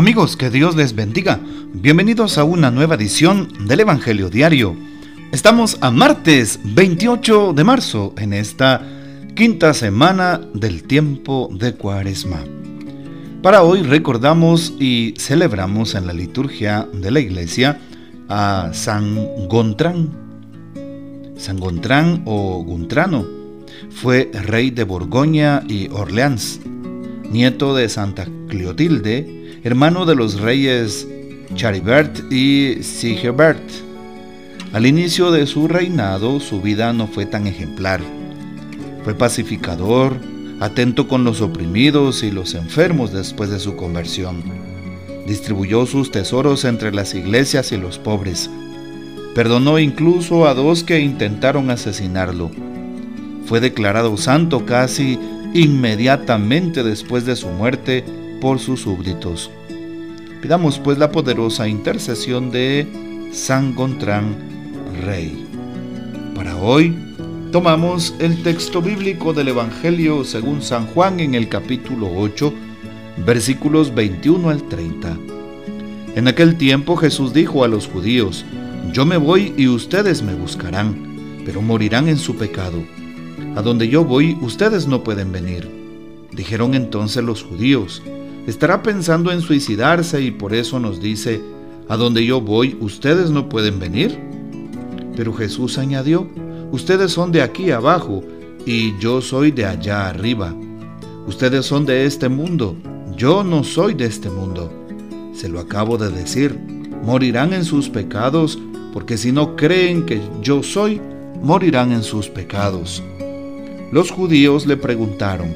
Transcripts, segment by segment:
Amigos, que Dios les bendiga. Bienvenidos a una nueva edición del Evangelio Diario. Estamos a martes 28 de marzo en esta quinta semana del tiempo de Cuaresma. Para hoy recordamos y celebramos en la liturgia de la iglesia a San Gontrán. San Gontrán o Guntrano fue rey de Borgoña y Orleans, nieto de Santa Clotilde hermano de los reyes Charibert y Sigebert. Al inicio de su reinado su vida no fue tan ejemplar. Fue pacificador, atento con los oprimidos y los enfermos después de su conversión. Distribuyó sus tesoros entre las iglesias y los pobres. Perdonó incluso a dos que intentaron asesinarlo. Fue declarado santo casi inmediatamente después de su muerte por sus súbditos. Pidamos pues la poderosa intercesión de San Gontrán, Rey. Para hoy tomamos el texto bíblico del Evangelio según San Juan en el capítulo 8, versículos 21 al 30. En aquel tiempo Jesús dijo a los judíos, Yo me voy y ustedes me buscarán, pero morirán en su pecado. A donde yo voy ustedes no pueden venir. Dijeron entonces los judíos, estará pensando en suicidarse y por eso nos dice, a donde yo voy, ustedes no pueden venir. Pero Jesús añadió, ustedes son de aquí abajo y yo soy de allá arriba. Ustedes son de este mundo, yo no soy de este mundo. Se lo acabo de decir, morirán en sus pecados, porque si no creen que yo soy, morirán en sus pecados. Los judíos le preguntaron,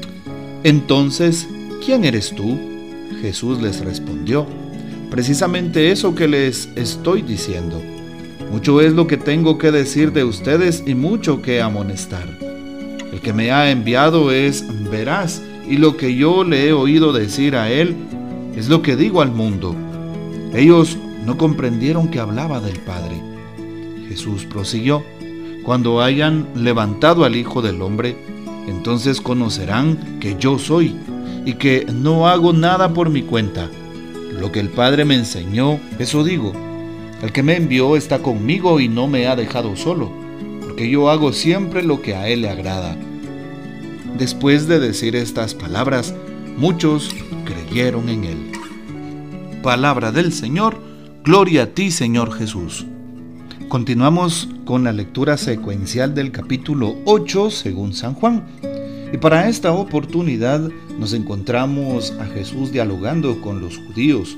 entonces, ¿quién eres tú? Jesús les respondió, precisamente eso que les estoy diciendo. Mucho es lo que tengo que decir de ustedes y mucho que amonestar. El que me ha enviado es veraz y lo que yo le he oído decir a él es lo que digo al mundo. Ellos no comprendieron que hablaba del Padre. Jesús prosiguió, cuando hayan levantado al Hijo del Hombre, entonces conocerán que yo soy y que no hago nada por mi cuenta. Lo que el Padre me enseñó, eso digo. El que me envió está conmigo y no me ha dejado solo, porque yo hago siempre lo que a Él le agrada. Después de decir estas palabras, muchos creyeron en Él. Palabra del Señor, gloria a ti Señor Jesús. Continuamos con la lectura secuencial del capítulo 8 según San Juan. Y para esta oportunidad nos encontramos a Jesús dialogando con los judíos,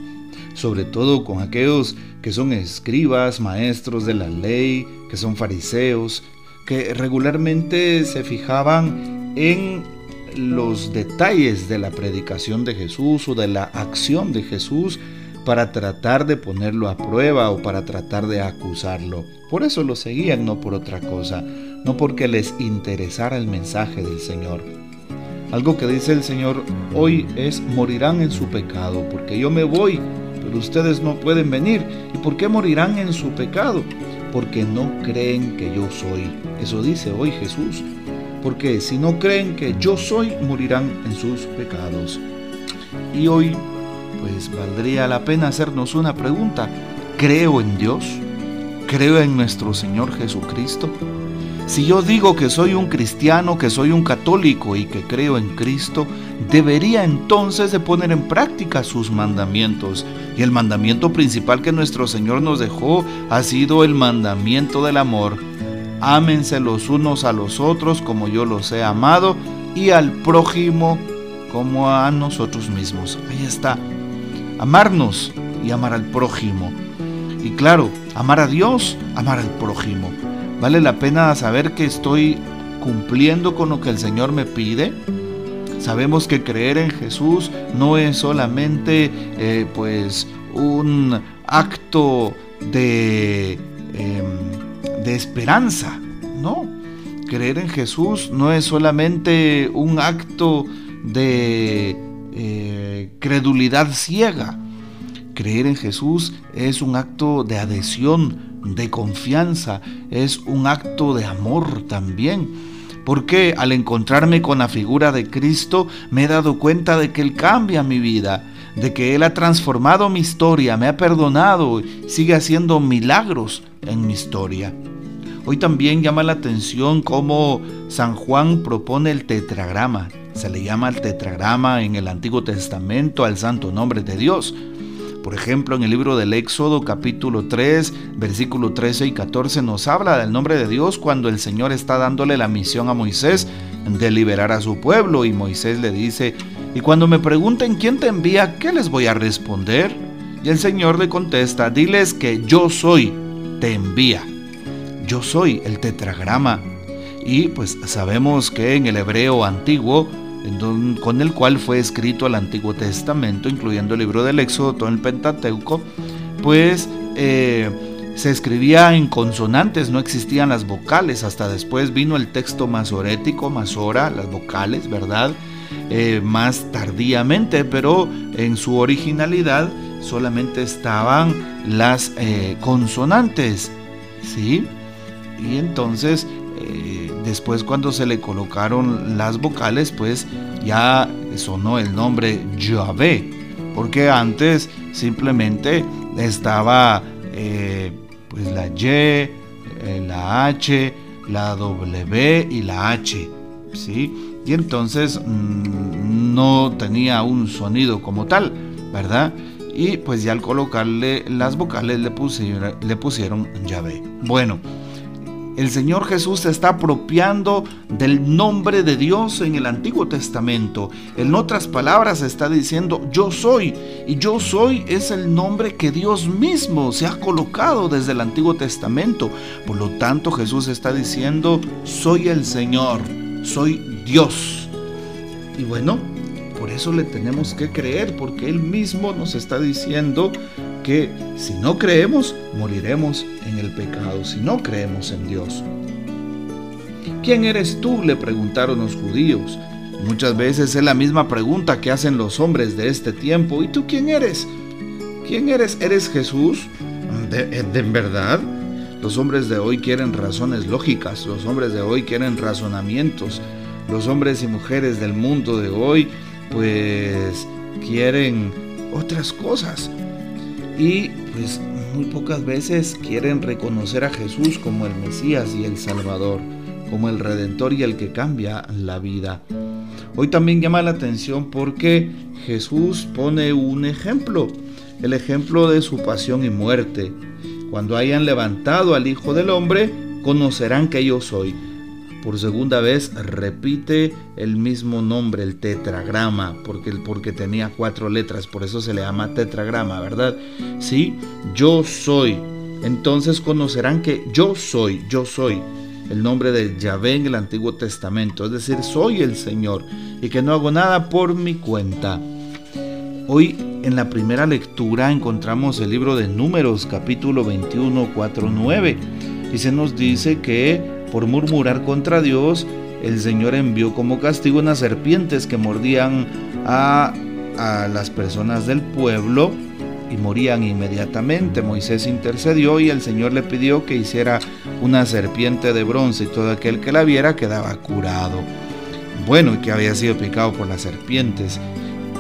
sobre todo con aquellos que son escribas, maestros de la ley, que son fariseos, que regularmente se fijaban en los detalles de la predicación de Jesús o de la acción de Jesús para tratar de ponerlo a prueba o para tratar de acusarlo. Por eso lo seguían, no por otra cosa no porque les interesara el mensaje del Señor. Algo que dice el Señor hoy es morirán en su pecado, porque yo me voy, pero ustedes no pueden venir. ¿Y por qué morirán en su pecado? Porque no creen que yo soy. Eso dice hoy Jesús. Porque si no creen que yo soy, morirán en sus pecados. Y hoy, pues valdría la pena hacernos una pregunta. ¿Creo en Dios? ¿Creo en nuestro Señor Jesucristo? Si yo digo que soy un cristiano, que soy un católico y que creo en Cristo, debería entonces de poner en práctica sus mandamientos. Y el mandamiento principal que nuestro Señor nos dejó ha sido el mandamiento del amor. Ámense los unos a los otros como yo los he amado y al prójimo como a nosotros mismos. Ahí está. Amarnos y amar al prójimo. Y claro, amar a Dios, amar al prójimo. ¿Vale la pena saber que estoy cumpliendo con lo que el Señor me pide? Sabemos que creer en Jesús no es solamente eh, pues un acto de, em, de esperanza, no. Creer en Jesús no es solamente un acto de eh, credulidad ciega. Creer en Jesús es un acto de adhesión de confianza, es un acto de amor también. Porque al encontrarme con la figura de Cristo me he dado cuenta de que Él cambia mi vida, de que Él ha transformado mi historia, me ha perdonado, sigue haciendo milagros en mi historia. Hoy también llama la atención cómo San Juan propone el tetragrama. Se le llama el tetragrama en el Antiguo Testamento al santo nombre de Dios. Por ejemplo, en el libro del Éxodo capítulo 3, versículo 13 y 14 nos habla del nombre de Dios cuando el Señor está dándole la misión a Moisés de liberar a su pueblo y Moisés le dice, y cuando me pregunten quién te envía, ¿qué les voy a responder? Y el Señor le contesta, diles que yo soy, te envía. Yo soy el tetragrama. Y pues sabemos que en el hebreo antiguo, con el cual fue escrito el Antiguo Testamento, incluyendo el libro del Éxodo, todo el Pentateuco, pues eh, se escribía en consonantes, no existían las vocales, hasta después vino el texto masorético, masora, las vocales, ¿verdad? Eh, más tardíamente, pero en su originalidad solamente estaban las eh, consonantes, ¿sí? Y entonces, eh, después cuando se le colocaron las vocales, pues ya sonó el nombre Yahvé, porque antes simplemente estaba pues la Y, eh, la H, la W y la H, ¿sí? Y entonces mm, no tenía un sonido como tal, ¿verdad? Y pues ya al colocarle las vocales le pusieron, le pusieron llave. Bueno, el Señor Jesús se está apropiando del nombre de Dios en el Antiguo Testamento. En otras palabras está diciendo yo soy. Y yo soy es el nombre que Dios mismo se ha colocado desde el Antiguo Testamento. Por lo tanto Jesús está diciendo soy el Señor, soy Dios. Y bueno, eso le tenemos que creer, porque Él mismo nos está diciendo que si no creemos, moriremos en el pecado, si no creemos en Dios. ¿Quién eres tú? le preguntaron los judíos. Muchas veces es la misma pregunta que hacen los hombres de este tiempo. ¿Y tú quién eres? ¿Quién eres? ¿Eres Jesús? ¿De, de verdad? Los hombres de hoy quieren razones lógicas, los hombres de hoy quieren razonamientos, los hombres y mujeres del mundo de hoy pues quieren otras cosas y pues muy pocas veces quieren reconocer a Jesús como el Mesías y el Salvador, como el Redentor y el que cambia la vida. Hoy también llama la atención porque Jesús pone un ejemplo, el ejemplo de su pasión y muerte. Cuando hayan levantado al Hijo del Hombre, conocerán que yo soy por segunda vez repite el mismo nombre, el tetragrama, porque, porque tenía cuatro letras, por eso se le llama tetragrama, ¿verdad? Sí, yo soy. Entonces conocerán que yo soy, yo soy el nombre de Yahvé en el Antiguo Testamento, es decir, soy el Señor y que no hago nada por mi cuenta. Hoy en la primera lectura encontramos el libro de Números capítulo 21, 4, 9 y se nos dice que por murmurar contra Dios, el Señor envió como castigo unas serpientes que mordían a, las personas del pueblo y morían inmediatamente. Moisés intercedió y el Señor le pidió que hiciera una serpiente de bronce y todo aquel que la viera quedaba curado. Bueno, y que había sido picado por las serpientes.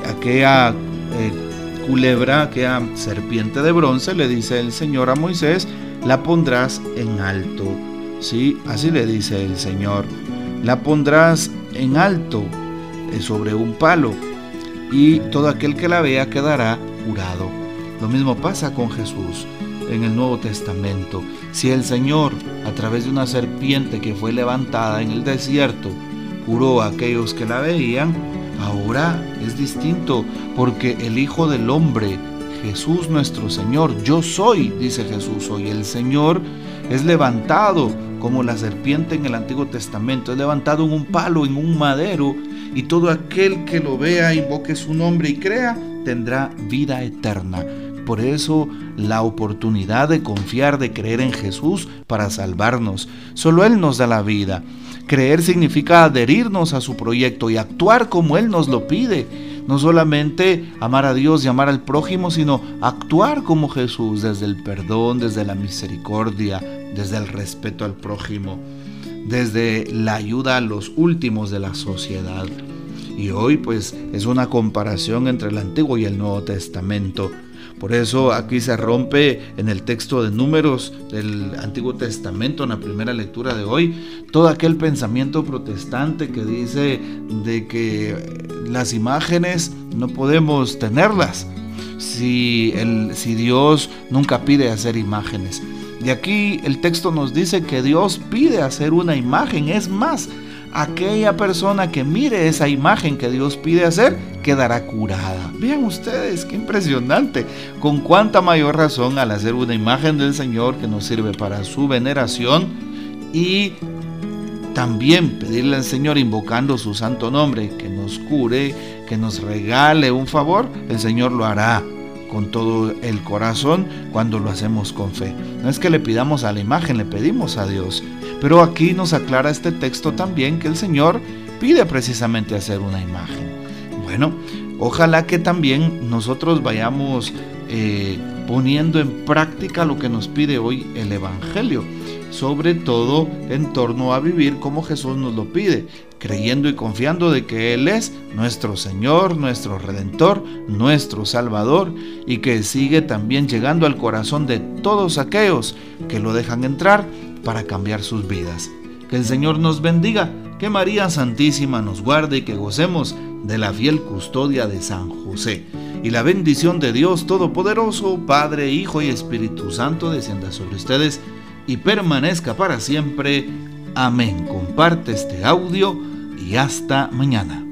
Aquella eh, culebra, aquella serpiente de bronce, le dice el Señor a Moisés, la pondrás en alto ¿sí? Así le dice el Señor. La pondrás en alto eh, sobre un palo y todo aquel que la vea quedará curado. Lo mismo pasa con Jesús en el Nuevo Testamento. Si el Señor, a través de una serpiente que fue levantada en el desierto, curó a aquellos que la veían, ahora es distinto porque el Hijo del Hombre, Jesús nuestro Señor, yo soy, dice Jesús, soy el Señor, es levantado como la serpiente en el Antiguo Testamento, es levantado en un palo, en un madero, y todo aquel que lo vea, invoque su nombre y crea, tendrá vida eterna. Por eso la oportunidad de confiar, de creer en Jesús para salvarnos. Solo Él nos da la vida. Creer significa adherirnos a su proyecto y actuar como Él nos lo pide. No solamente amar a Dios y amar al prójimo, sino actuar como Jesús desde el perdón, desde la misericordia, desde el respeto al prójimo, desde la ayuda a los últimos de la sociedad. y hoy pues es una comparación entre el Antiguo y el Nuevo Testamento. Por eso aquí se rompe en el texto de números del Antiguo Testamento, en la primera lectura de hoy, todo aquel pensamiento protestante que dice de que las imágenes no podemos tenerlas si, el, si Dios nunca pide hacer imágenes. Y aquí el texto nos dice que Dios pide hacer una imagen. Es más, aquella persona que mire esa imagen que Dios pide hacer quedará curada. Vean ustedes, qué impresionante. Con cuánta mayor razón al hacer una imagen del Señor que nos sirve para su veneración y también pedirle al Señor invocando su santo nombre que nos cure, que nos regale un favor, el Señor lo hará con todo el corazón cuando lo hacemos con fe. No es que le pidamos a la imagen, le pedimos a Dios. Pero aquí nos aclara este texto también que el Señor pide precisamente hacer una imagen. Bueno, ojalá que también nosotros vayamos eh, poniendo en práctica lo que nos pide hoy el Evangelio sobre todo en torno a vivir como Jesús nos lo pide, creyendo y confiando de que Él es nuestro Señor, nuestro Redentor, nuestro Salvador, y que sigue también llegando al corazón de todos aquellos que lo dejan entrar para cambiar sus vidas. Que el Señor nos bendiga, que María Santísima nos guarde y que gocemos de la fiel custodia de San José. Y la bendición de Dios Todopoderoso, Padre, Hijo y Espíritu Santo descienda sobre ustedes y permanezca para siempre. Amén. Comparte este audio y hasta mañana.